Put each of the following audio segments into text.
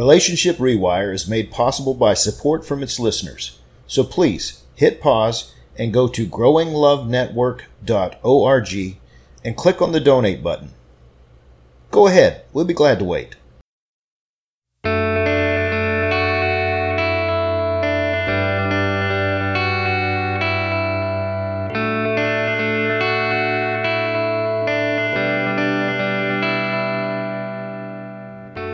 Relationship Rewire is made possible by support from its listeners. So please hit pause and go to growinglovenetwork.org and click on the donate button. Go ahead, we'll be glad to wait.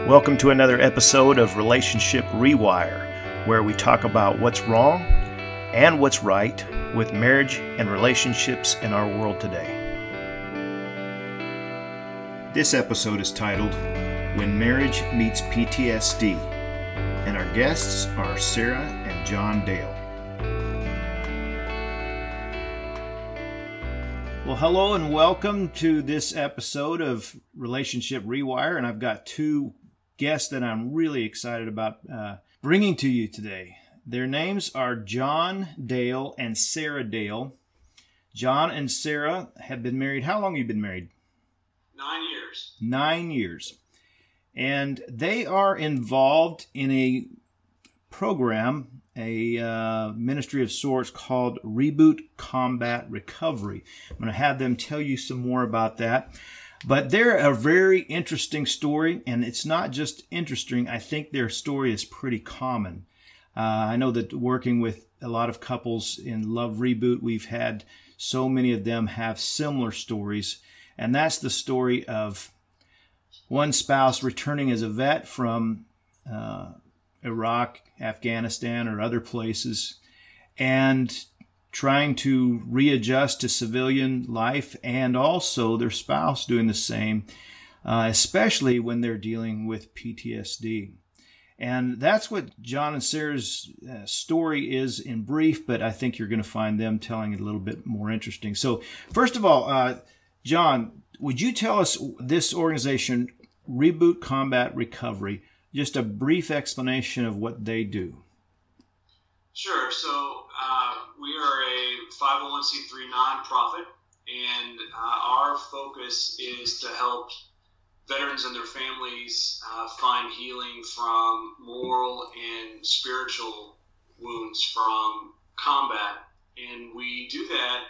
Welcome to another episode of Relationship Rewire, where we talk about what's wrong and what's right with marriage and relationships in our world today. This episode is titled When Marriage Meets PTSD, and our guests are Sarah and John Dale. Well, hello and welcome to this episode of Relationship Rewire, and I've got two guests that I'm really excited about uh, bringing to you today. Their names are John Dale and Sarah Dale. John and Sarah have been married. How long have you been married? Nine years. Nine years. And they are involved in a program, a uh, ministry of sorts called Reboot Combat Recovery. I'm going to have them tell you some more about that. But they're a very interesting story, and it's not just interesting. I think their story is pretty common. Uh, I know that working with a lot of couples in Love Reboot, we've had so many of them have similar stories, and that's the story of one spouse returning as a vet from uh, Iraq, Afghanistan, or other places, and trying to readjust to civilian life and also their spouse doing the same, uh, especially when they're dealing with PTSD. And that's what John and Sarah's uh, story is in brief, but I think you're going to find them telling it a little bit more interesting. So, first of all, uh, John, would you tell us this organization, Reboot Combat Recovery, just a brief explanation of what they do? Sure. So, uh, we are 501c3 nonprofit, and uh, our focus is to help veterans and their families uh, find healing from moral and spiritual wounds from combat. And we do that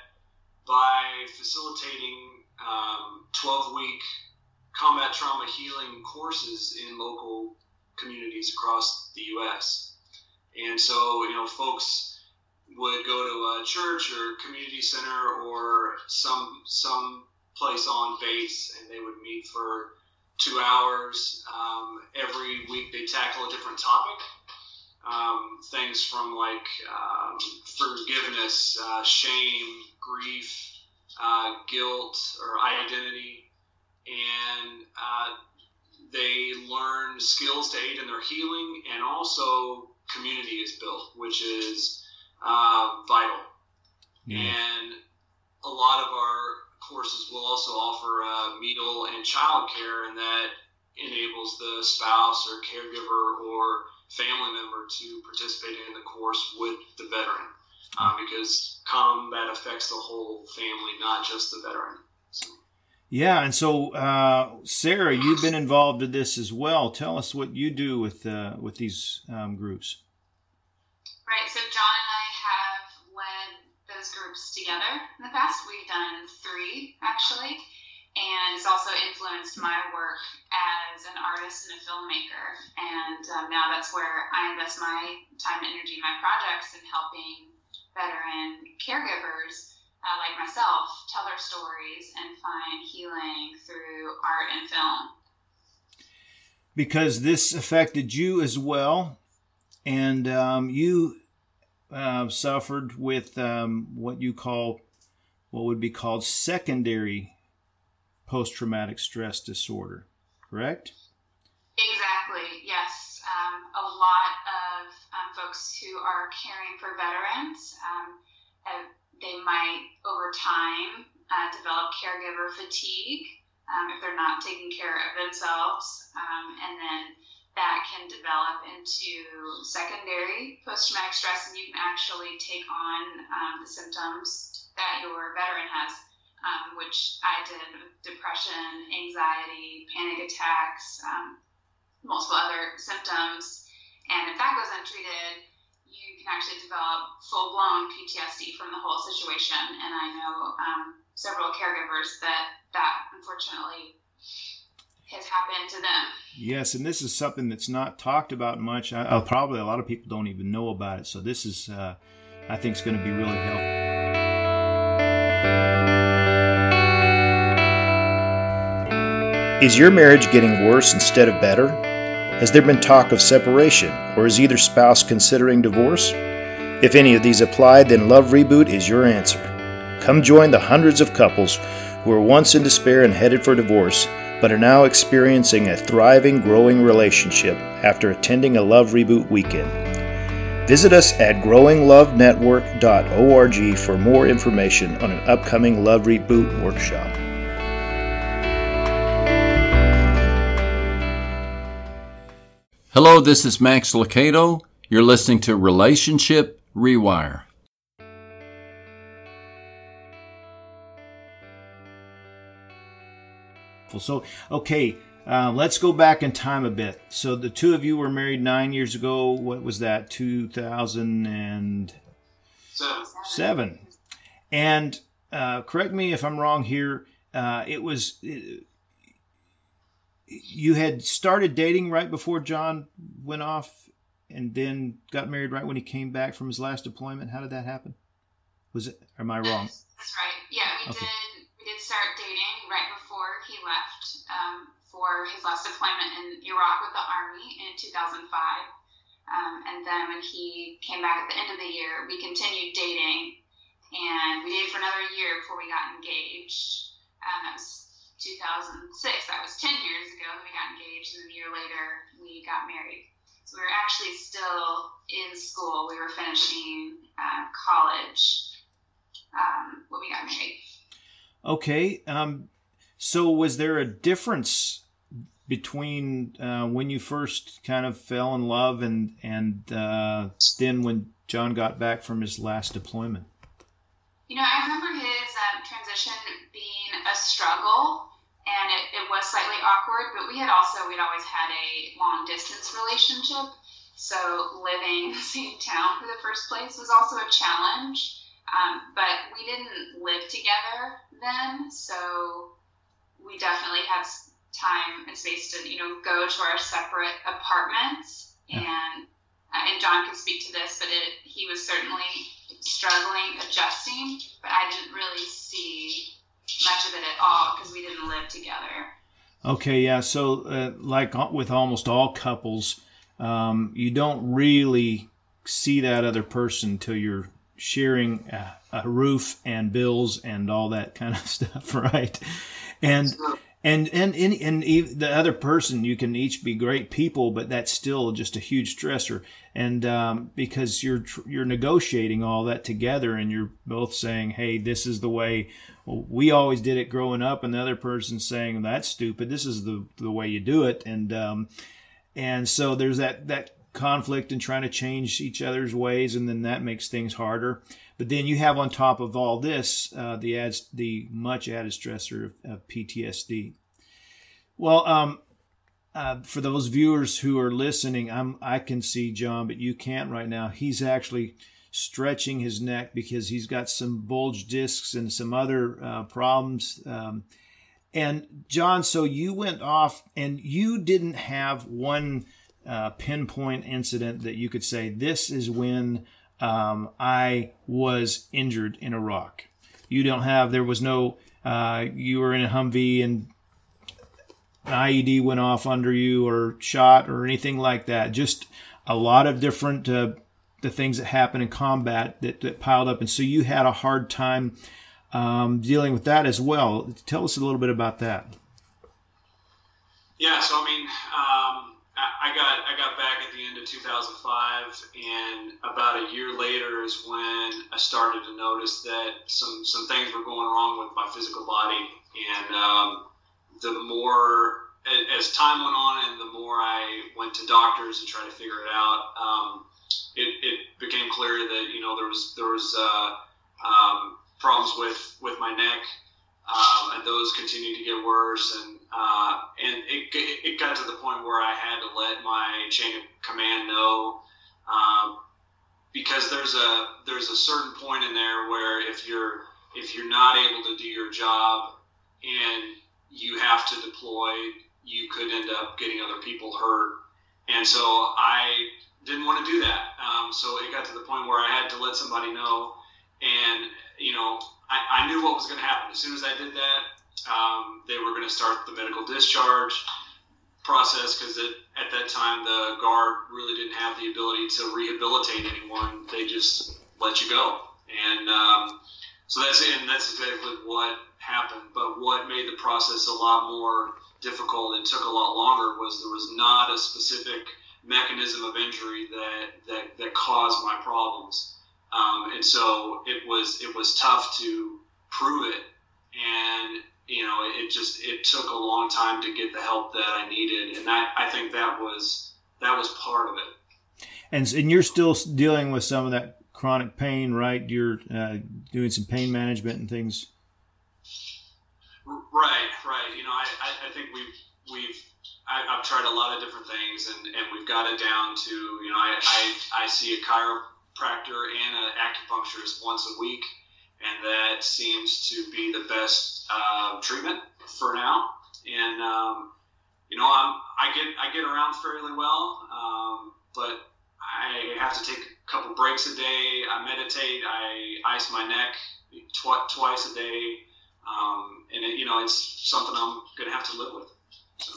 by facilitating 12 um, week combat trauma healing courses in local communities across the U.S. And so, you know, folks would go to a church or community center or some some place on base, and they would meet for two hours. Um, every week they tackle a different topic. Um, things from like um, forgiveness, uh, shame, grief, uh, guilt, or identity, and uh, they learn skills to aid in their healing, and also community is built, which is uh, vital. Yeah. And a lot of our courses will also offer uh, meal and child care, and that enables the spouse or caregiver or family member to participate in the course with the veteran. Uh, because combat affects the whole family, not just the veteran. So. Yeah, and so uh, Sarah, you've been involved in this as well. Tell us what you do with uh, with these um, groups. Right. So John those groups together in the past. We've done three actually, and it's also influenced my work as an artist and a filmmaker. And um, now that's where I invest my time, energy, my projects in helping veteran caregivers. Uh, like myself, tell their stories and find healing through art and film. Because this affected you as well, and um, you uh, suffered with um, what you call what would be called secondary post-traumatic stress disorder correct? Exactly yes. Um, a lot of um, folks who are caring for veterans um, they might over time uh, develop caregiver fatigue um, if they're not taking care of themselves and then that can develop into secondary post traumatic stress, and you can actually take on um, the symptoms that your veteran has, um, which I did depression, anxiety, panic attacks, um, multiple other symptoms And if that goes untreated, you can actually develop full blown PTSD from the whole situation. And I know um, several caregivers that that unfortunately has happened to them. Yes, and this is something that's not talked about much. I, uh, probably a lot of people don't even know about it. So this is, uh, I think, is going to be really helpful. Is your marriage getting worse instead of better? Has there been talk of separation, or is either spouse considering divorce? If any of these apply, then Love Reboot is your answer. Come join the hundreds of couples who were once in despair and headed for divorce, but are now experiencing a thriving, growing relationship after attending a Love Reboot weekend. Visit us at growinglovenetwork.org for more information on an upcoming Love Reboot workshop. Hello, this is Max Lucado. You're listening to Relationship Rewire. So, okay, uh, let's go back in time a bit. So, the two of you were married nine years ago. What was that? 2007. And uh, correct me if I'm wrong here. Uh, it was it, you had started dating right before John went off, and then got married right when he came back from his last deployment. How did that happen? Was it? Am I wrong? That's right. Yeah, we okay. did. Did start dating right before he left um, for his last deployment in Iraq with the Army in 2005. Um, and then when he came back at the end of the year, we continued dating, and we dated for another year before we got engaged. Um, that was 2006. That was 10 years ago. We got engaged, and a year later, we got married. So we were actually still in school. We were finishing uh, college um, when we got married. Okay. Um, so was there a difference between uh, when you first kind of fell in love and and uh, then when John got back from his last deployment? You know, I remember his um, transition being a struggle and it, it was slightly awkward, but we had also, we'd always had a long distance relationship. So living in the same town for the first place was also a challenge. Um, but we didn't live together then, so we definitely had time and space to, you know, go to our separate apartments. Yeah. And uh, and John can speak to this, but it, he was certainly struggling adjusting, but I didn't really see much of it at all because we didn't live together. Okay, yeah. So, uh, like with almost all couples, um, you don't really see that other person till you're sharing a, a, roof and bills and all that kind of stuff, right? And and and and, and the other person you can each be great people but that's still just a huge stressor. And um, because you're you're negotiating all that together and you're both saying hey this is the way. We always did it growing up and the other person saying that's stupid. This is the the way you do it. And um, and so there's that that conflict and trying to change each other's ways and then that makes things harder but then you have on top of all this uh, the adds the much added stressor of, of PTSD. Well, um, uh, for those viewers who are listening, I'm I can see John, but you can't right now. He's actually stretching his neck because he's got some bulge discs and some other uh, problems. Um, and John, so you went off and you didn't have one uh, pinpoint incident that you could say this is when um, I was injured in Iraq. You don't have, there was no, uh, you were in a Humvee and an IED went off under you or shot or anything like that. Just a lot of different, uh, the things that happen in combat that, that piled up. And so you had a hard time um, dealing with that as well. Tell us a little bit about that. Yeah, so I mean, um, I got I got back at the end of 2005, and about a year later is when I started to notice that some some things were going wrong with my physical body, and um, the more as time went on, and the more I went to doctors and tried to figure it out, um, it, it became clear that you know there was there was uh, um, problems with with my neck, um, and those continued to get worse, and uh, and it, it got to the point where I had to let my chain of command know um, because there's a there's a certain point in there where if you're if you're not able to do your job and you have to deploy, you could end up getting other people hurt. And so I didn't want to do that. Um, so it got to the point where I had to let somebody know. And, you know, I, I knew what was going to happen. As soon as I did that, um, they were going to start the medical discharge process because at that time the guard really didn't have the ability to rehabilitate anyone. They just let you go. And um, so that's and that's exactly what happened. But what made the process a lot more difficult and took a lot longer was there was not a specific mechanism of injury that that, that caused my problems. Um, and so it was it was tough to prove it, and you know it just it took a long time to get the help that I needed, and that I think that was that was part of it. And and you're still dealing with some of that chronic pain, right? You're uh, doing some pain management and things. Right, right. You know, I, I, I think we've we've I, have tried a lot of different things, and, and we've got it down to you know I, I, I see a chiropractor and an acupuncturist once a week, and that seems to be the best uh, treatment for now. And um, you know I'm I get I get around fairly well, um, but I have to take a couple breaks a day. I meditate. I ice my neck tw- twice a day, um, and it, you know it's something I'm going to have to live with. So.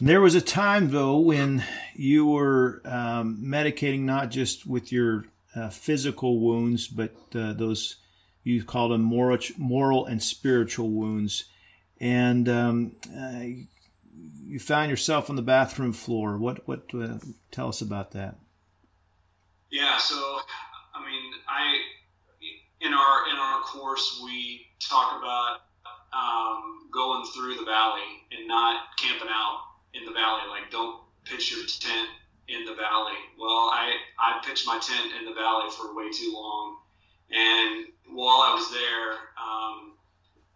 There was a time, though, when you were um, medicating not just with your uh, physical wounds, but uh, those you call them moral, moral and spiritual wounds. And um, uh, you found yourself on the bathroom floor. What what uh, tell us about that? Yeah, so I mean, I in our in our course we talk about um, going through the valley and not camping out in the valley. Like, don't pitch your tent in the valley. Well, I, I pitched my tent in the valley for way too long. And while I was there, um,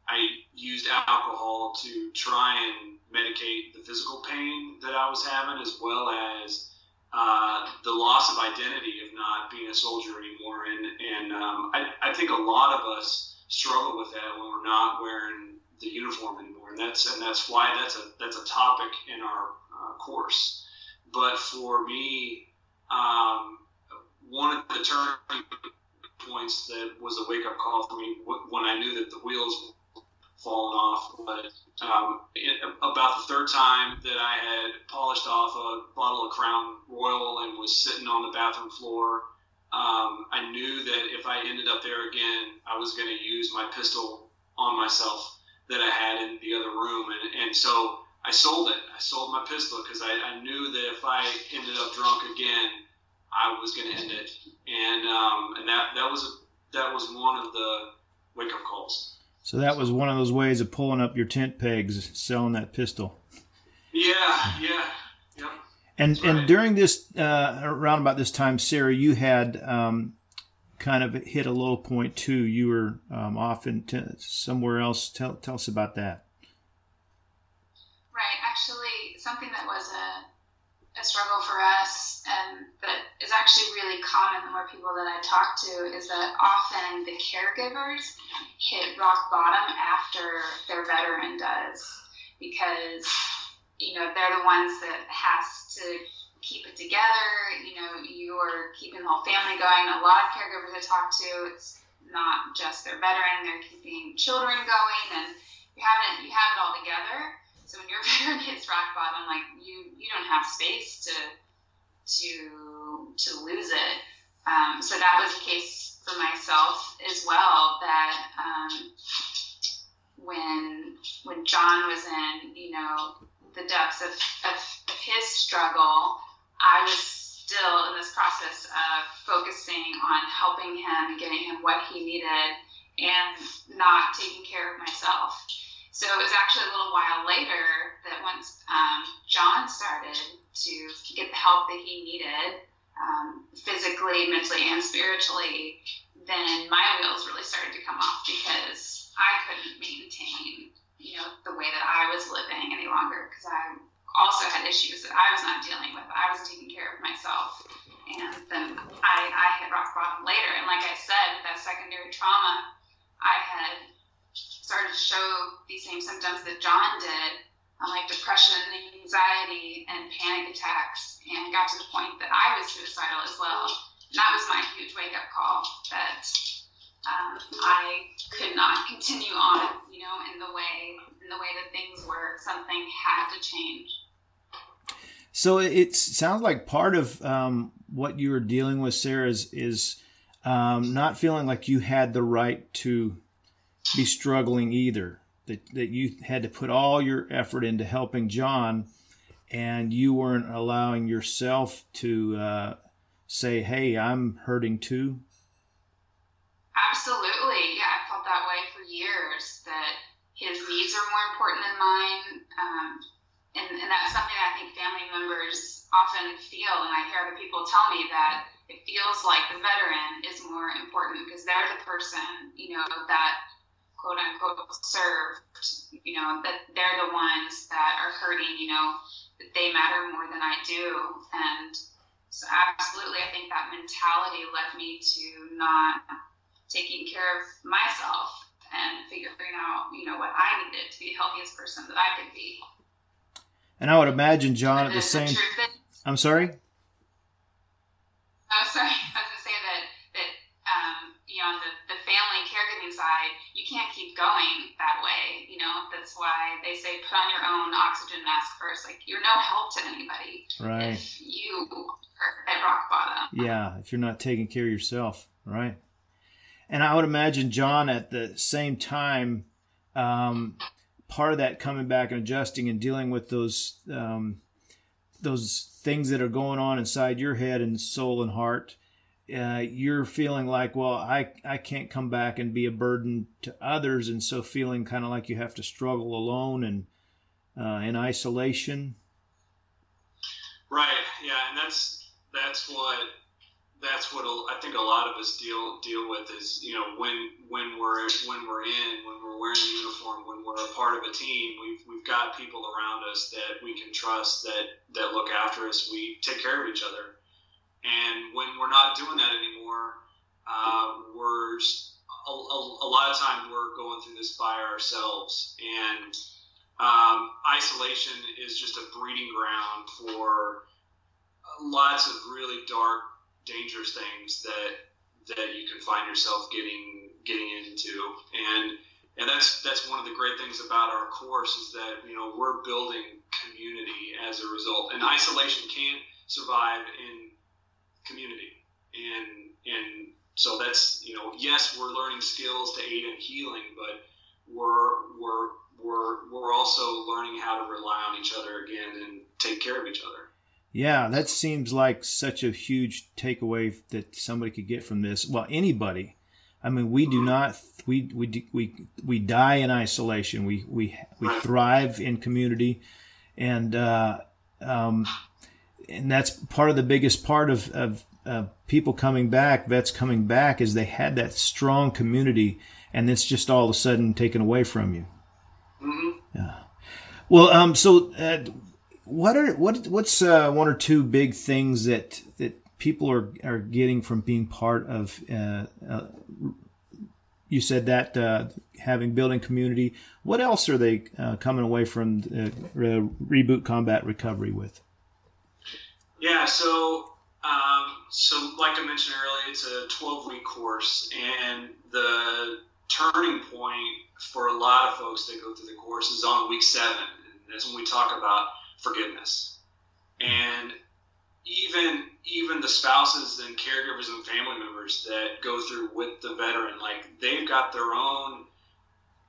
I used alcohol to try and medicate the physical pain that I was having, as well as uh, the loss of identity of not being a soldier anymore. And, and um, I, I think a lot of us struggle with that when we're not wearing the uniform anymore, and that's and that's why that's a that's a topic in our uh, course. But for me, um, one of the turning points that was a wake up call for me when I knew that the wheels were falling off was um, about the third time that I had polished off a bottle of Crown Royal and was sitting on the bathroom floor. Um, I knew that if I ended up there again, I was going to use my pistol on myself that I had in the other room, and, and so I sold it. I sold my pistol because I, I knew that if I ended up drunk again, I was going to end it, and um, and that that was a, that was one of the wake up calls. So that was one of those ways of pulling up your tent pegs, selling that pistol. Yeah, yeah, yeah. And right. and during this uh, around about this time, Sarah, you had um, kind of hit a low point too. You were um, off in t- somewhere else. Tell, tell us about that. Right. Actually, something that was a, a struggle for us and that is actually really common the more people that I talk to is that often the caregivers hit rock bottom after their veteran does because, you know, they're the ones that has to keep it together. You know, you're keeping the whole family going. A lot of caregivers I talk to, it's not just their veteran; they're keeping children going, and you have it you have it all together. So when your veteran hits rock bottom, like you you don't have space to to to lose it. Um, so that was the case for myself as well. That um, when when John was in, you know, the depths of, of, of his struggle, I was still in this process of focusing on helping him getting him what he needed and not taking care of myself. So it was actually a little while later that once um, John started to get the help that he needed, um, physically, mentally, and spiritually, then my wheels really started to come off because I couldn't maintain, you know, the way that I was living any longer because I also had issues that I was not dealing with. I was taking care of myself, and then I, I hit rock bottom later. And like I said, that secondary trauma, I had symptoms that John did, um, like depression, anxiety, and panic attacks, and got to the point that I was suicidal as well. And that was my huge wake up call that um, I could not continue on, you know, in the way in the way that things were. Something had to change. So it sounds like part of um, what you were dealing with, Sarah, is, is um, not feeling like you had the right to be struggling either. That, that you had to put all your effort into helping John, and you weren't allowing yourself to uh, say, "Hey, I'm hurting too." Absolutely, yeah, I felt that way for years. That his needs are more important than mine. Um, and, and that's something I think family members often feel, and I hear other people tell me that it feels like the veteran is more important because they're the person, you know, that quote unquote served, you know, that they're the ones that are hurting, you know, that they matter more than I do. And so absolutely I think that mentality led me to not taking care of myself and figuring out, you know, what I needed to be the healthiest person that I could be. And I would imagine John at the same. I'm sorry. Oh, sorry. I was going to say that that um, you know, on the, the family caregiving side, you can't keep going that way. You know, that's why they say put on your own oxygen mask first. Like you're no help to anybody right. if you are at rock bottom. Yeah, if you're not taking care of yourself, right? And I would imagine John at the same time. Um, part of that coming back and adjusting and dealing with those um, those things that are going on inside your head and soul and heart uh, you're feeling like well I, I can't come back and be a burden to others. And so feeling kind of like you have to struggle alone and uh, in isolation. Right. Yeah. And that's that's what that's what I think a lot of us deal deal with is you know when when we're when we're in when we're wearing the uniform when we're a part of a team we've we've got people around us that we can trust that that look after us. We take care of each other and when we're not doing that anymore uh, we're a, a, a, lot of times we're going through this by ourselves. And um, isolation is just a breeding ground for lots of really dark dangerous things that that you can find yourself getting getting into. And and that's that's one of the great things about our course is that you know we're building community as a result. And isolation can't survive in community and and so that's you know yes we're learning skills to aid in healing but we're we're we're we're also learning how to rely on each other again and take care of each other yeah, that seems like such a huge takeaway that somebody could get from this. Well, anybody. I mean, we do not we we we we die in isolation. We we we thrive in community, and uh, um, and that's part of the biggest part of of uh, people coming back, vets coming back, is they had that strong community, and it's just all of a sudden taken away from you. Mm-hmm. Yeah. Well, um, so uh, what are what what's uh, one or two big things that that people are are getting from being part of? Uh, uh, you said that uh, having building community. What else are they uh, coming away from reboot combat recovery with? Yeah, so um, so like I mentioned earlier, it's a 12 week course, and the turning point for a lot of folks that go through the course is on week seven. And that's when we talk about forgiveness. And even even the spouses and caregivers and family members that go through with the veteran, like they've got their own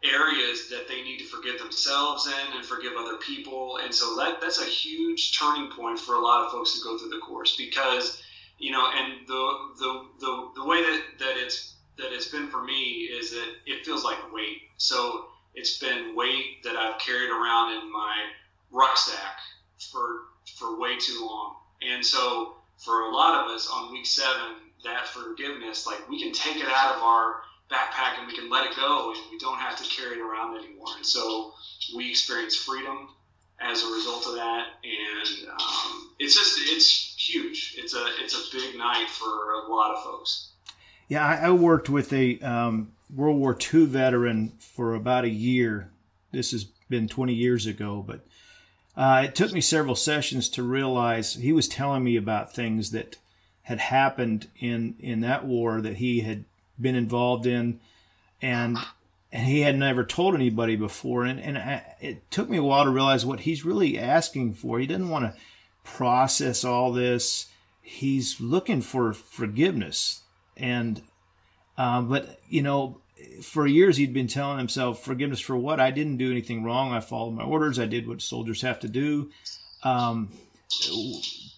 areas that they need to forgive themselves in and forgive other people. And so that that's a huge turning point for a lot of folks that go through the course because you know, and the the the, the way that, that it's that it's been for me is that it feels like weight. So it's been weight that I've carried around in my rucksack for for way too long. And so for a lot of us on week seven, that forgiveness, like we can take it out of our backpack and we can let it go and we don't have to carry it around anymore. And so we experience freedom as a result of that. And um, it's just, it's huge. It's a, it's a big night for a lot of folks. Yeah, I, I worked with a um, World War II veteran for about a year. This has been 20 years ago, but uh, it took me several sessions to realize he was telling me about things that had happened in in that war that he had been involved in, and and he had never told anybody before. And and I, it took me a while to realize what he's really asking for. He doesn't want to process all this. He's looking for forgiveness, and uh, but you know for years he'd been telling himself forgiveness for what i didn't do anything wrong i followed my orders i did what soldiers have to do um,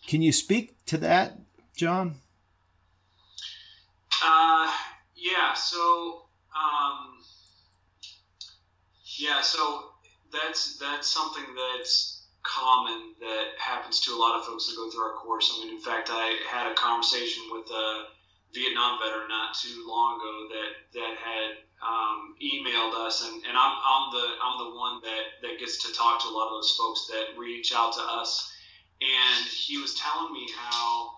can you speak to that john uh, yeah so um, yeah so that's that's something that's common that happens to a lot of folks that go through our course. I mean in fact i had a conversation with a Vietnam veteran not too long ago that that had um, emailed us, and, and I'm, I'm the I'm the one that that gets to talk to a lot of those folks that reach out to us, and he was telling me how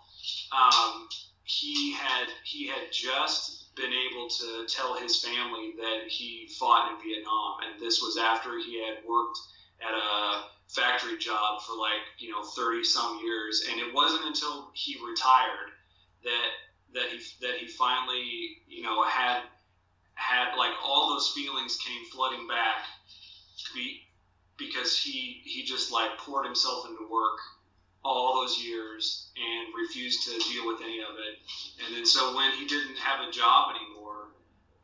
um, he had he had just been able to tell his family that he fought in Vietnam, and this was after he had worked at a factory job for like you know 30 some years, and it wasn't until he retired that that he that he finally you know had had like all those feelings came flooding back be, because he he just like poured himself into work all those years and refused to deal with any of it and then so when he didn't have a job anymore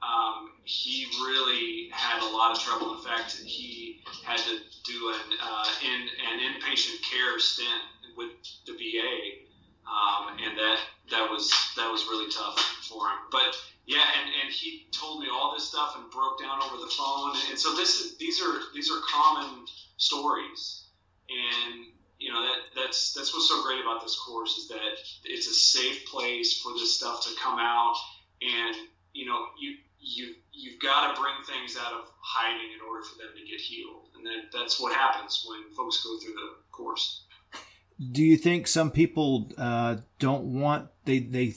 um, he really had a lot of trouble in fact he had to do an uh, in an inpatient care stint with the VA um, and that that was that was really tough for him. But yeah, and, and he told me all this stuff and broke down over the phone. And so this is these are these are common stories, and you know that that's that's what's so great about this course is that it's a safe place for this stuff to come out, and you know you you you've got to bring things out of hiding in order for them to get healed, and that that's what happens when folks go through the course. Do you think some people uh, don't want they they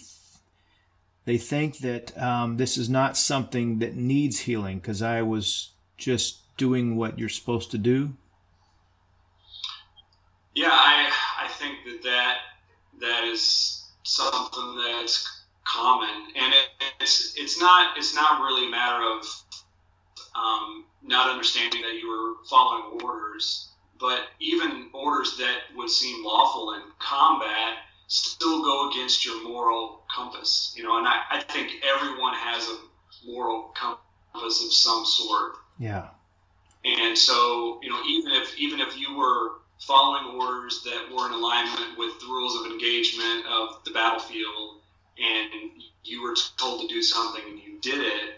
they think that um, this is not something that needs healing? Because I was just doing what you're supposed to do? Yeah, I I think that that that is something that's common, and it, it's it's not it's not really a matter of um, not understanding that you were following orders but even orders that would seem lawful in combat still go against your moral compass. You know, and I, I think everyone has a moral compass of some sort. Yeah. And so, you know, even if even if you were following orders that were in alignment with the rules of engagement of the battlefield, and you were told to do something and you did it,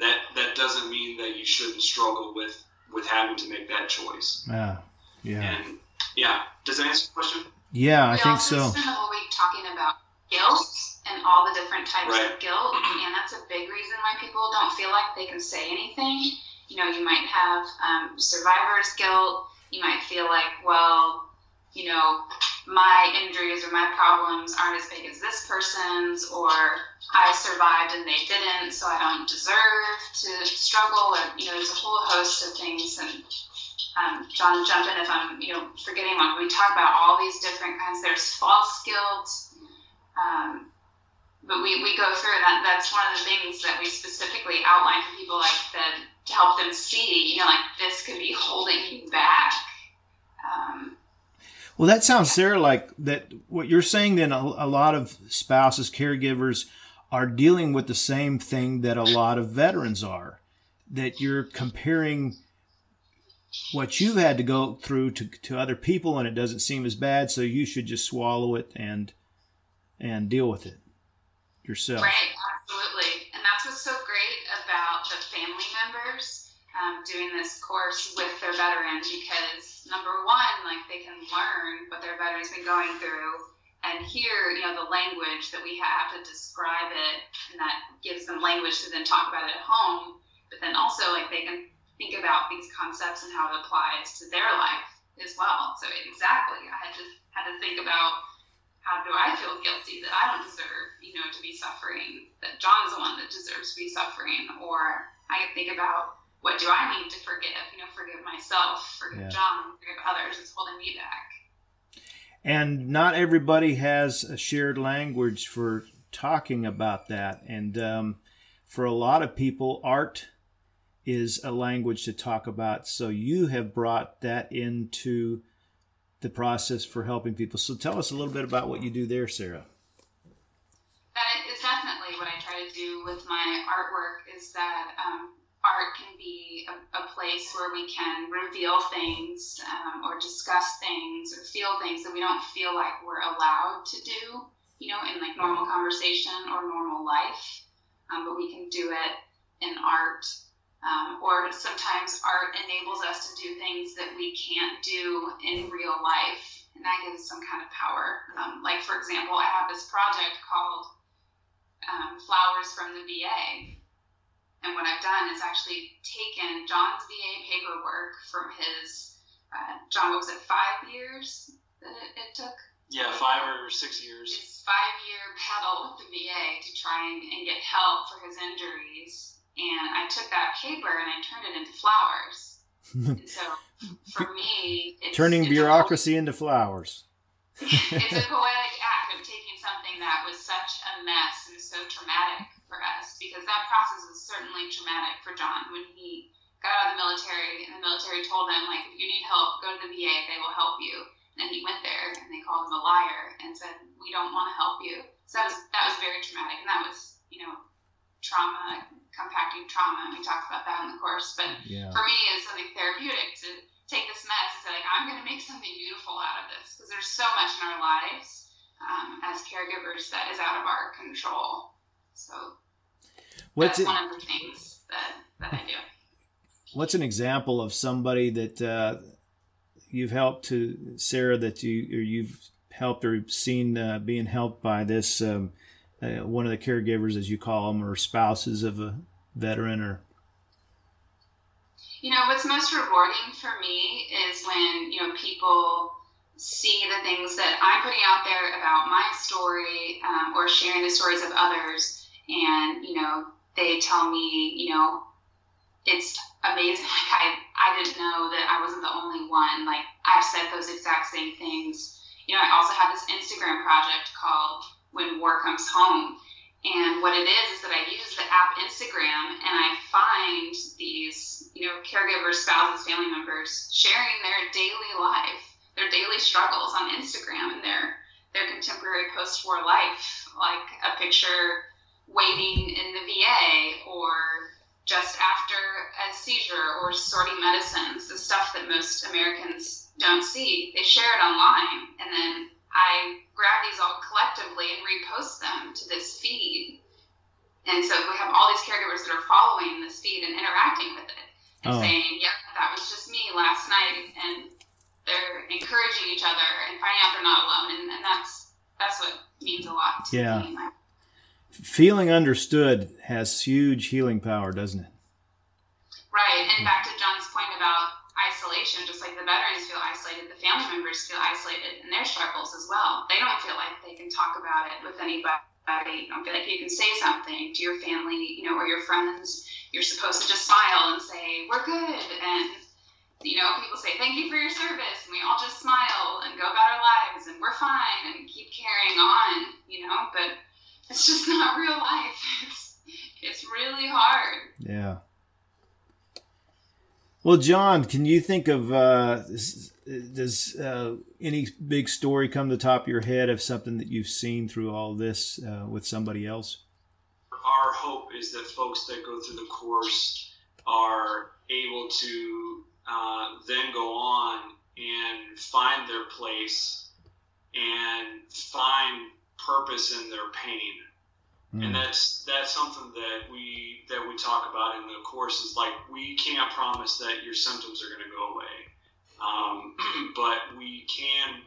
that that doesn't mean that you shouldn't struggle with with having to make that choice. Yeah. Yeah. And yeah, does that answer the question? Yeah, I we think also so. spent a whole week talking about guilt and all the different types Right. of guilt, and that's a big reason why people don't feel like they can say anything. You know, you might have um, survivor's guilt. You might feel like, well, you know, my injuries or my problems aren't as big as this person's, or I survived and they didn't, so I don't deserve to struggle. Or you know, there's a whole host of things and um, John, jump in if I'm, you know, forgetting one. We talk about all these different kinds. There's false guilt, um, but we, we go through that. That's one of the things that we specifically outline for people like that to help them see, you know, like this could be holding you back. Um, Well, that sounds, Sarah, like that. What you're saying, then, a, a lot of spouses, caregivers, are dealing with the same thing that a lot of veterans are. That you're comparing what you've had to go through to, to other people, and it doesn't seem as bad, so you should just swallow it and and deal with it yourself. Right, absolutely. And that's what's so great about the family members um, doing this course with their veteran because number one, like they can learn what their veteran's been going through and hear, you know, the language that we have to describe it and that gives them language to then talk about it at home. But then also like they can think about these concepts and how it applies to their life as well. So exactly, I had to had to think about how do I feel guilty that I don't deserve, you know, to be suffering, that John's the one that deserves to be suffering, or I think about what do I need to forgive? You know, forgive myself, forgive yeah. John, forgive others. It's holding me back. And not everybody has a shared language for talking about that. And um, for a lot of people, art is a language to talk about. So you have brought that into the process for helping people. So tell us a little bit about what you do there, Sarah. That is definitely what I try to do with my artwork. Is that um, art can be a, a, place where we can reveal things um, or discuss things or feel things that we don't feel like we're allowed to do, you know, in like normal conversation or normal life. Um, but we can do it in art. Um, or sometimes art enables us to do things that we can't do in real life. And that gives some kind of power. Um, like, for example, I have this project called um, Flowers from the VA and what I've done is actually taken John's VA paperwork from his, uh, John, what was it, five years that it, it took? Yeah, five or six years. His five year battle with the VA to try and, and get help for his injuries. And I took that paper and I turned it into flowers. and so for me, turning it's bureaucracy into flowers. it's a poetic act of taking something that was such a mess and so traumatic for us because that process was certainly traumatic for John when he got out of the military and the military told him like if you need help go to the VA they will help you and he went there and they called him a liar and said we don't want to help you so that was that was very traumatic and that was you know trauma compacting trauma and we talked about that in the course but yeah. for me it's something therapeutic to take this mess and say like I'm going to make something beautiful out of this because there's so much in our lives um, as caregivers that is out of our control so What's that's it, one of the things that, that I do. What's an example of somebody that uh, you've helped to Sarah that you or you've helped or seen uh, being helped by this um, uh, one of the caregivers, as you call them, or spouses of a veteran, or? You know what's most rewarding for me is when you know people see the things that I'm putting out there about my story um, or sharing the stories of others and you know they tell me you know it's amazing. Like i i didn't know that i wasn't the only one. Like i've said those exact same things. You know i also have this instagram project called when war comes home and what it is is that i use the app instagram and i find these you know caregivers spouses family members sharing their daily life their daily struggles on instagram and their their contemporary post-war life like a picture waiting in the VA or just after a seizure or sorting medicines, the stuff that most Americans don't see. They share it online, and then I grab these all collectively and repost them to this feed. And so we have all these caregivers that are following this feed and interacting with it and oh. saying, "Yep, that was just me last night," and they're encouraging each other and finding out they're not alone, and, and that's that's what means a lot to yeah. me feeling understood has huge healing power, doesn't it? Right. And back to John's point about isolation, just like the veterans feel isolated, the family members feel isolated in their struggles as well. They don't feel like they can talk about it with anybody. You don't feel like you can say something to your family, you know, or your friends. You're supposed to just smile and say, "We're good," and you know, people say, "Thank you for your service," and we all just smile and go about our lives, and we're fine, and keep carrying on, you know. But it's just not real life. It's it's really hard. Yeah. Well, John, can you think of uh, does uh, any big story come to the top of your head of something that you've seen through all this uh, with somebody else? Our hope is that folks that go through the course are able to uh, then go on and find their place and find purpose in their pain. Mm. And that's that's something that we that we talk about in the course is like we can't promise that your symptoms are going to go away, um, but we can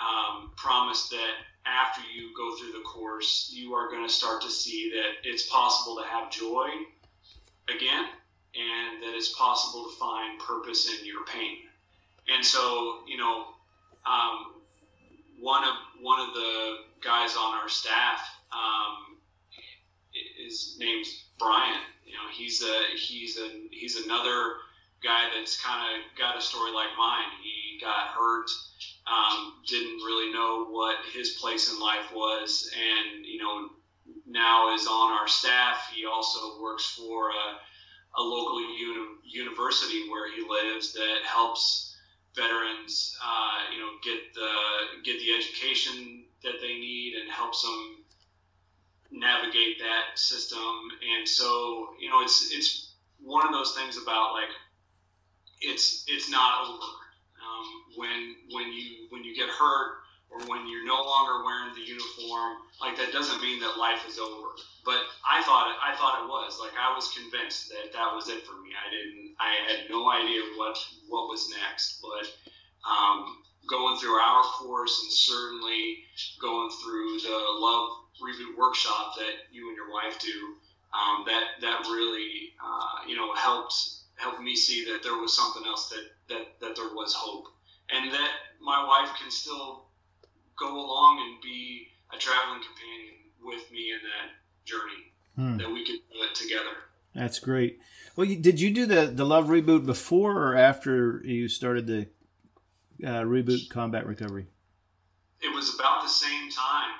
um, promise that after you go through the course, you are going to start to see that it's possible to have joy again, and that it's possible to find purpose in your pain. And so, you know, um, one of one of the guys on our staff um, his name's Brian. You know, he's a he's a he's another guy that's kind of got a story like mine. He got hurt, um, didn't really know what his place in life was, and you know now is on our staff. He also works for a, a local uni- university where he lives that helps veterans, uh, you know, get the get the education that they need and helps them navigate that system. And so, you know, it's it's one of those things about like it's it's not over. Um, when when you when you get hurt or when you're no longer wearing the uniform, like that doesn't mean that life is over. But I thought it, I thought it was. Like I was convinced that that was it for me. I didn't. I had no idea what what was next. But um, going through our course and certainly going through the love reboot workshop that you and your wife do, um, that that really uh, you know helped helped me see that there was something else that that that there was hope, and that my wife can still go along and be a traveling companion with me in that journey. Hmm. That we could do it together. That's great. Well, you, did you do the the Love reboot before or after you started the uh, reboot combat recovery? It was about the same time,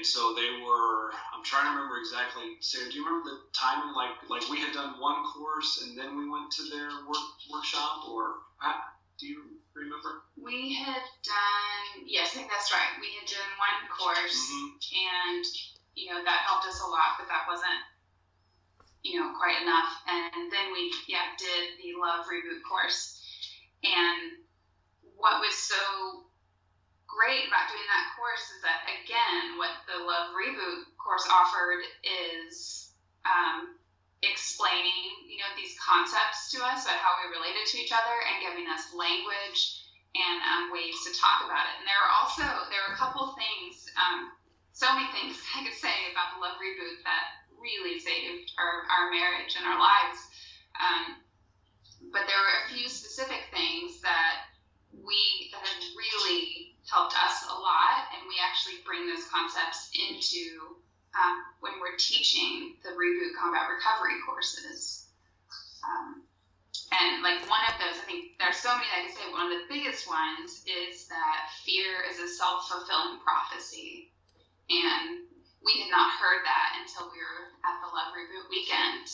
and so they were. I'm trying to remember exactly. Sarah, do you remember the timing? Like, like we had done one course and then we went to their work workshop, or uh, do you remember? We had done. Yes, I think that's right. We had done one course, mm-hmm. and you know that helped us a lot, but that wasn't you know quite enough. And then we yeah did the Love Reboot course, and what was so great about doing that course is that again, what the Love Reboot course offered is um, explaining, you know, these concepts to us about how we related to each other and giving us language and um, ways to talk about it. And there are also there are a couple things, um, so many things I could say about the Love Reboot that really saved our, our marriage and our lives. Um, but there were a few specific things that we that have really helped us a lot, and we actually bring those concepts into um, when we're teaching the reboot combat recovery courses. Um, and like one of those, I think there are so many I can say. One of the biggest ones is that fear is a self fulfilling prophecy, and we had not heard that until we were at the Love Reboot weekend,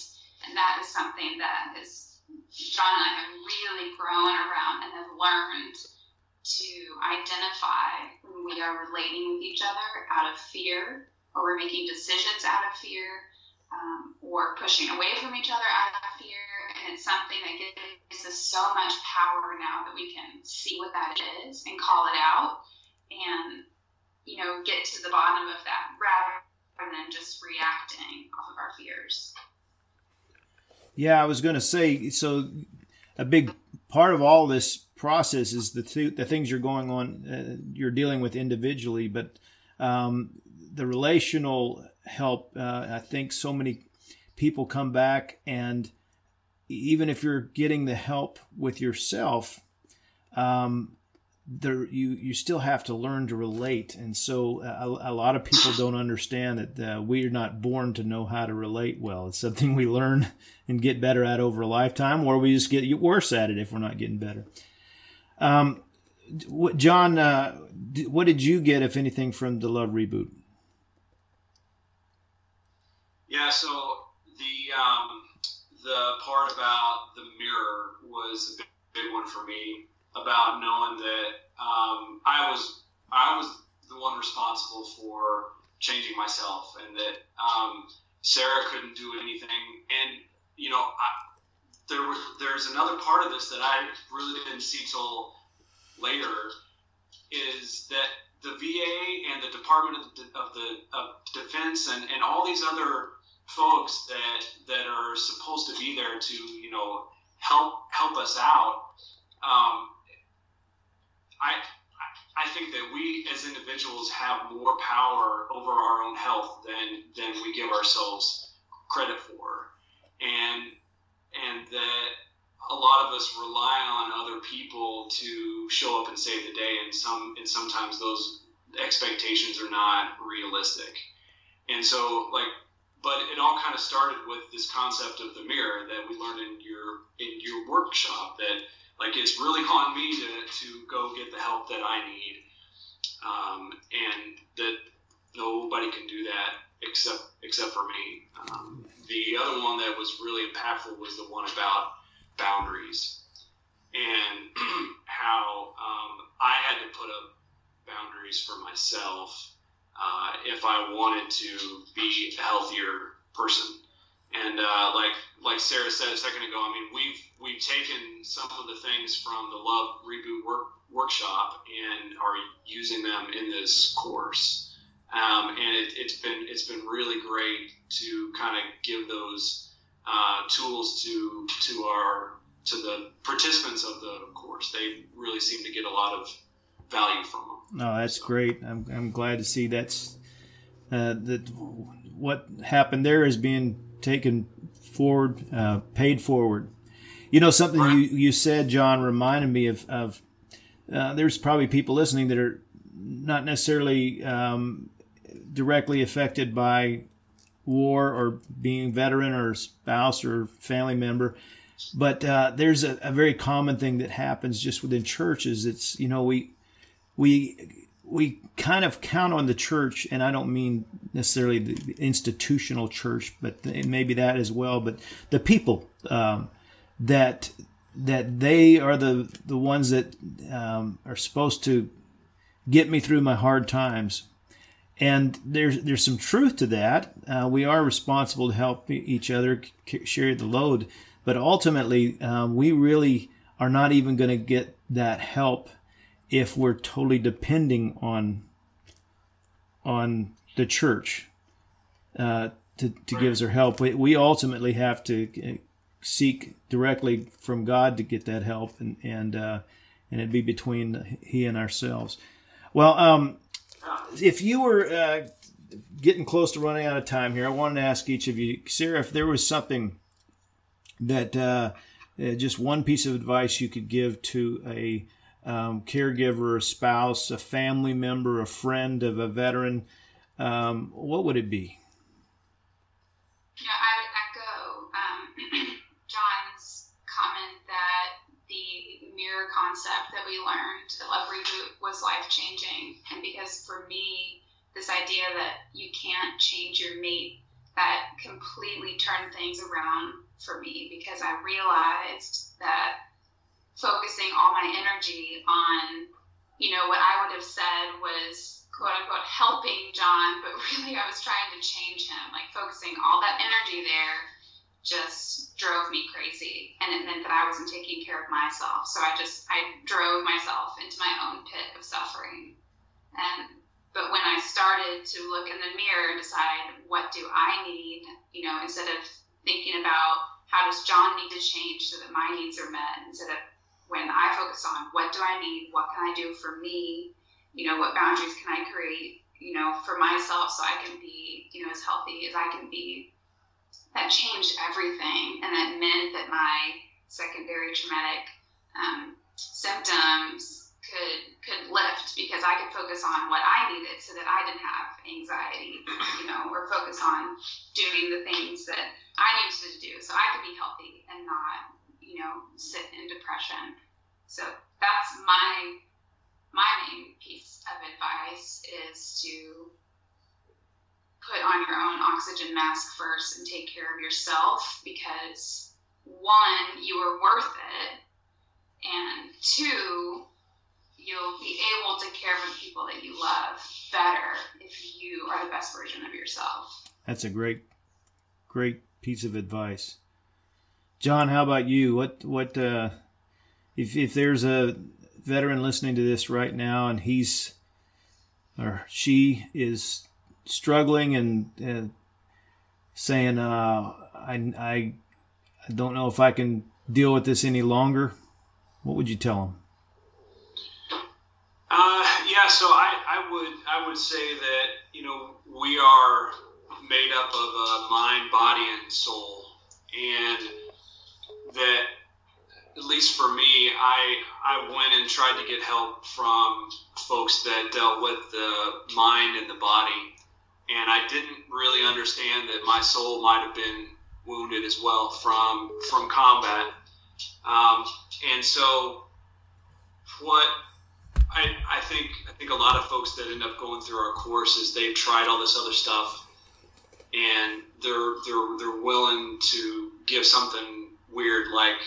and that is something that is John and I have really grown around and have learned to identify when we are relating with each other out of fear or we're making decisions out of fear um, or pushing away from each other out of fear. And it's something that gives us so much power now that we can see what that is and call it out and, you know, get to the bottom of that rather than just reacting off of our fears. Yeah, I was going to say so a big part of all this process is the th- the things you're going on uh, you're dealing with individually but um, the relational help uh, i think so many people come back and even if you're getting the help with yourself um, there you you still have to learn to relate. And so a, a lot of people don't understand that uh, we're not born to know how to relate well. It's something we learn and get better at over a lifetime or we just get worse at it if we're not getting better um, John, uh, what did you get, if anything, from the Love reboot? Yeah, so the um, the part about the mirror was a big, big one for me. About knowing that um, I was I was the one responsible for changing myself, and that um, Sarah couldn't do anything. And you know, I, there was there's another part of this that I really didn't see till later is that the VA and the Department of, the, of the of Defense and, and all these other folks that that are supposed to be there to you know help help us out. Um, I I think that we as individuals have more power over our own health than than we give ourselves credit for, and and that a lot of us rely on other people to show up and save the day, and some and sometimes those expectations are not realistic. And so, like but it all kind of started with this concept of the mirror that we learned in your in your workshop that like it's really on me to, to go get the help that I need um, and that nobody can do that except except for me. Um, the other one that was really impactful was the one about boundaries and how um, I had to put up boundaries for myself uh, if I wanted to be a healthier person. And uh, like like Sarah said a second ago, I mean we've we've taken some of the things from the Love Reboot work, workshop and are using them in this course. Um, and it, has been it's been really great to kind of give those uh, tools to to our to the participants of the course. They really seem to get a lot of value from them. No, that's so. great. I'm, I'm glad to see that's uh, that what happened there is being taken forward, uh, paid forward. You know, something right. you, you said, John, reminded me of, of uh, there's probably people listening that are not necessarily um, directly affected by war or being veteran or spouse or family member. But uh, there's a, a, very common thing that happens just within churches. It's you know we we we kind of count on the church, and I don't mean necessarily the institutional church, but maybe that as well. But the people um, that that they are the the ones that um, are supposed to get me through my hard times. And there's there's some truth to that. Uh, we are responsible to help each other share the load, but ultimately, um, we really are not even going to get that help if we're totally depending on on the church uh, to, to give us our help. We, we ultimately have to uh, seek directly from God to get that help, and and uh, and it be between He and ourselves. Well, um, if you were uh, getting close to running out of time here, I wanted to ask each of you, Sarah, if there was something that uh, uh, just one piece of advice you could give to a um, caregiver, a spouse, a family member, a friend of a veteran, um, what would it be? Yeah, I would echo um, John's comment that the mirror concept that we learned Love Reboot was life changing. And because for me, this idea that you can't change your mate, that completely turned things around for me because I realized that focusing all my energy on, you know, what I would have said was quote unquote helping John, but really I was trying to change him. Like focusing all that energy there just drove me crazy. And it meant that I wasn't taking care of myself. So I just, I drove myself into my own pit of suffering. And, but when I started to look in the mirror and decide, what do I need, you know, instead of thinking about how does John need to change so that my needs are met, instead of when I focus on what do I need, what can I do for me, you know, what boundaries can I create, you know, for myself so I can be, you know, as healthy as I can be. That changed everything, and that meant that my secondary traumatic um, symptoms could could lift because I could focus on what I needed so that I didn't have anxiety, you know, or focus on doing the things that I needed to do so I could be healthy and not you know, sit in depression. So that's my my main piece of advice is to put on your own oxygen mask first and take care of yourself because one, you are worth it, and two, you'll be able to care for the people that you love better if you are the best version of yourself. That's a great, great piece of advice. John, how about you? What what uh, if if there's a veteran listening to this right now and he's or she is struggling and saying, uh, I, I I don't know if I can deal with this any longer, what would you tell them? Uh, yeah, so I, I would I would say that you know we are made up of a mind, body, and soul, and that at least for me, I I went and tried to get help from folks that dealt with the mind and the body, and I didn't really understand that my soul might have been wounded as well from from combat. Um, and so, what I, I think I think a lot of folks that end up going through our course is they've tried all this other stuff, and they're they're they're willing to give something weird like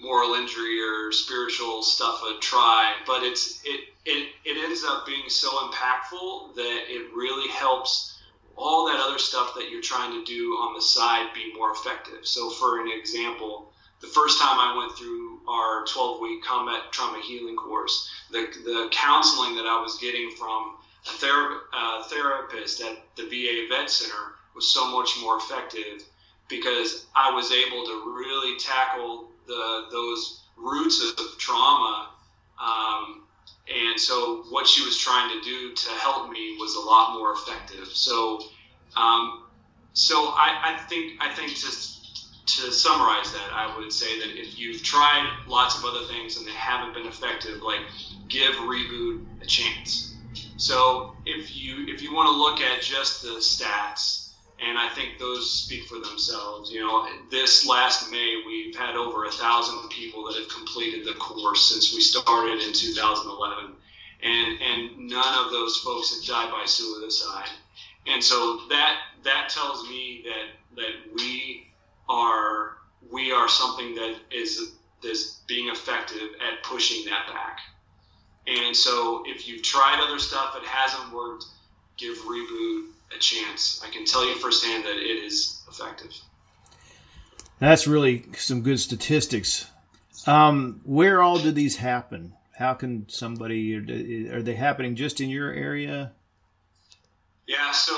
moral injury or spiritual stuff a try, but it's it it, it ends up being so impactful that it really helps all that other stuff that you're trying to do on the side be more effective. So, for an example, the first time I went through our 12 week combat trauma healing course, the, the counseling that I was getting from a thera- therapist at the VA Vet Center was so much more effective because I was able to really tackle the those roots of trauma. Um, and so, what she was trying to do to help me was a lot more effective. So, um, so I, I think I think just to summarize that, I would say that if you've tried lots of other things and they haven't been effective, like give reboot a chance. So if you if you want to look at just the stats, and I think those speak for themselves. You know, this last May we've had over a thousand people that have completed the course since we started in 2011, and and none of those folks have died by suicide. And so that that tells me that that we are we are something that is this being effective at pushing that back. And so if you've tried other stuff that hasn't worked, give reboot a chance. I can tell you firsthand that it is effective. That's really some good statistics. Um, where all do these happen? How can somebody are they happening just in your area? Yeah, so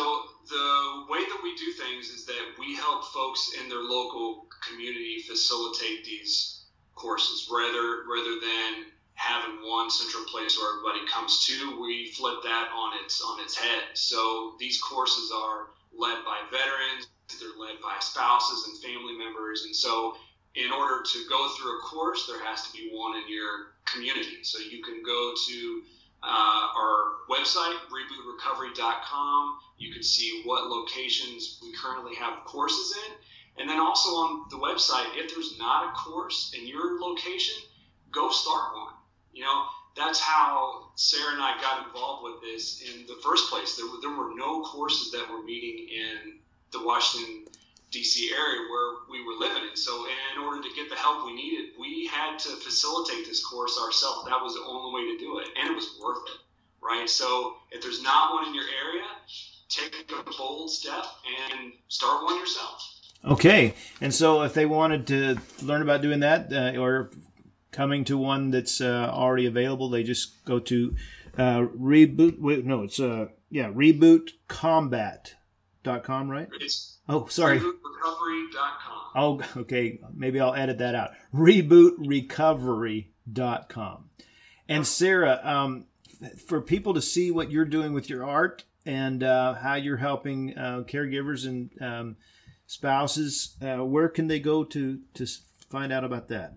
the way that we do things is that we help folks in their local community facilitate these courses rather rather than having one central place where everybody comes to we flip that on its on its head so these courses are led by veterans they're led by spouses and family members and so in order to go through a course there has to be one in your community so you can go to uh, our website, rebootrecovery.com. You can see what locations we currently have courses in. And then also on the website, if there's not a course in your location, go start one. You know, that's how Sarah and I got involved with this in the first place. There, were, there were no courses that were meeting in the Washington, D.C. area where we were living. And so, in order to get the help we needed, we had to facilitate this course ourselves. That was the only way to do it, and it was worth it, right? So, if there's not one in your area, take a bold step and start one yourself. Okay, and so if they wanted to learn about doing that uh, or coming to one that's uh, already available, they just go to uh, reboot. Wait, no, it's uh, yeah, rebootcombat.com, right? It's Oh, sorry. Rebootrecovery.com. Oh, okay. Maybe I'll edit that out. Rebootrecovery.com. And Sarah, um, for people to see what you're doing with your art and uh, how you're helping uh, caregivers and um, spouses, uh, where can they go to to find out about that?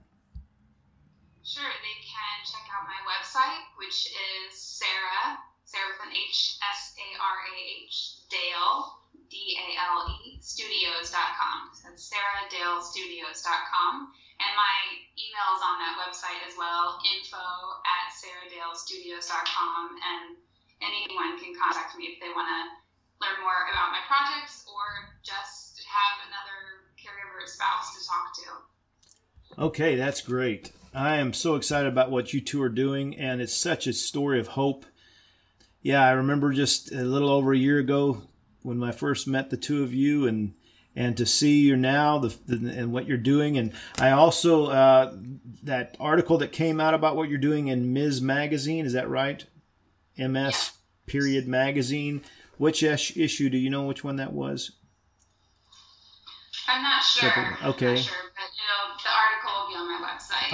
Sure, they can check out my website, which is Sarah, Sarah with an H, S A R A H, Dale D-A-L-E, studios.com. So it's sarahDalestudios.com. And my email's on that website as well, info at sarahDalestudios.com. And anyone can contact me if they want to learn more about my projects or just have another caregiver spouse to talk to. Okay, that's great. I am so excited about what you two are doing, and it's such a story of hope. Yeah, I remember just a little over a year ago when I first met the two of you and and to see you now the, the, and what you're doing and I also uh, that article that came out about what you're doing in Ms. Magazine is that right? MS period magazine. Which issue do you know which one that was? I'm not sure. Okay. Not sure,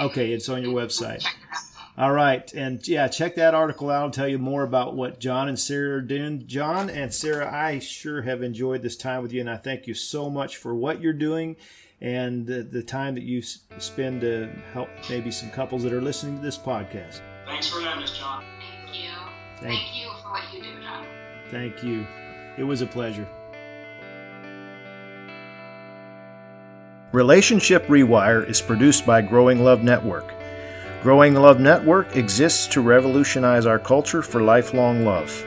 Okay, it's on your website. All right. And yeah, check that article out. I'll tell you more about what John and Sarah are doing. John and Sarah, I sure have enjoyed this time with you, and I thank you so much for what you're doing and the, the time that you spend to help maybe some couples that are listening to this podcast. Thanks for having us, John. Thank you. Thank, thank you for what you do, John. Thank you. It was a pleasure. Relationship Rewire is produced by Growing Love Network. Growing Love Network exists to revolutionize our culture for lifelong love.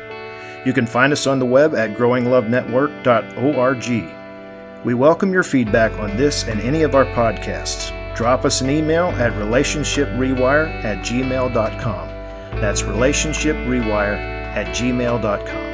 You can find us on the web at growinglovenetwork.org. We welcome your feedback on this and any of our podcasts. Drop us an email at relationshiprewire at gmail.com. That's relationshiprewire at gmail.com.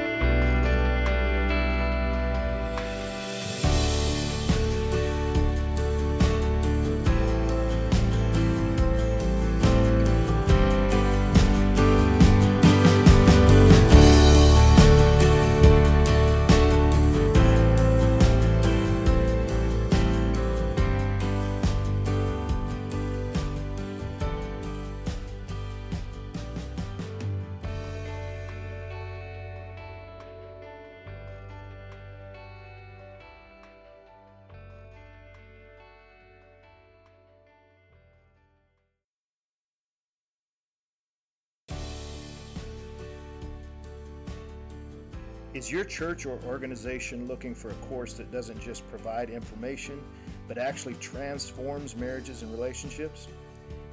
Is your church or organization looking for a course that doesn't just provide information, but actually transforms marriages and relationships?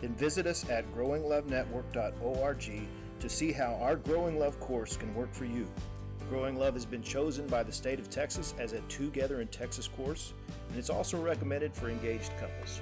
Then visit us at growinglovenetwork.org to see how our Growing Love course can work for you. Growing Love has been chosen by the state of Texas as a Together in Texas course, and it's also recommended for engaged couples.